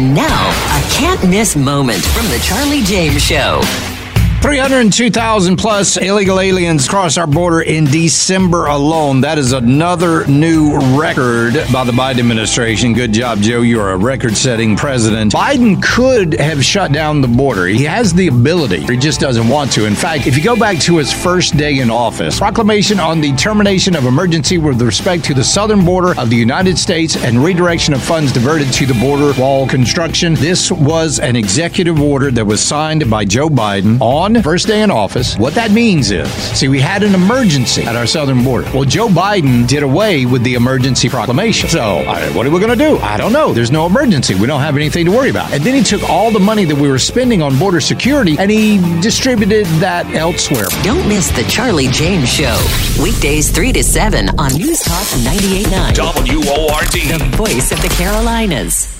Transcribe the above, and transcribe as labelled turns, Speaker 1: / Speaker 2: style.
Speaker 1: And now, a can't miss moment from The Charlie James Show.
Speaker 2: 302,000 plus illegal aliens crossed our border in December alone. That is another new record by the Biden administration. Good job, Joe. You're a record setting president. Biden could have shut down the border. He has the ability, he just doesn't want to. In fact, if you go back to his first day in office, proclamation on the termination of emergency with respect to the southern border of the United States and redirection of funds diverted to the border wall construction. This was an executive order that was signed by Joe Biden on first day in office. What that means is, see, we had an emergency at our southern border. Well, Joe Biden did away with the emergency proclamation. So, what are we going to do? I don't know. There's no emergency. We don't have anything to worry about. And then he took all the money that we were spending on border security and he distributed that elsewhere.
Speaker 1: Don't miss the Charlie James Show. Weekdays 3 to 7 on News Talk 98.9.
Speaker 3: WORD.
Speaker 1: The voice of the Carolinas.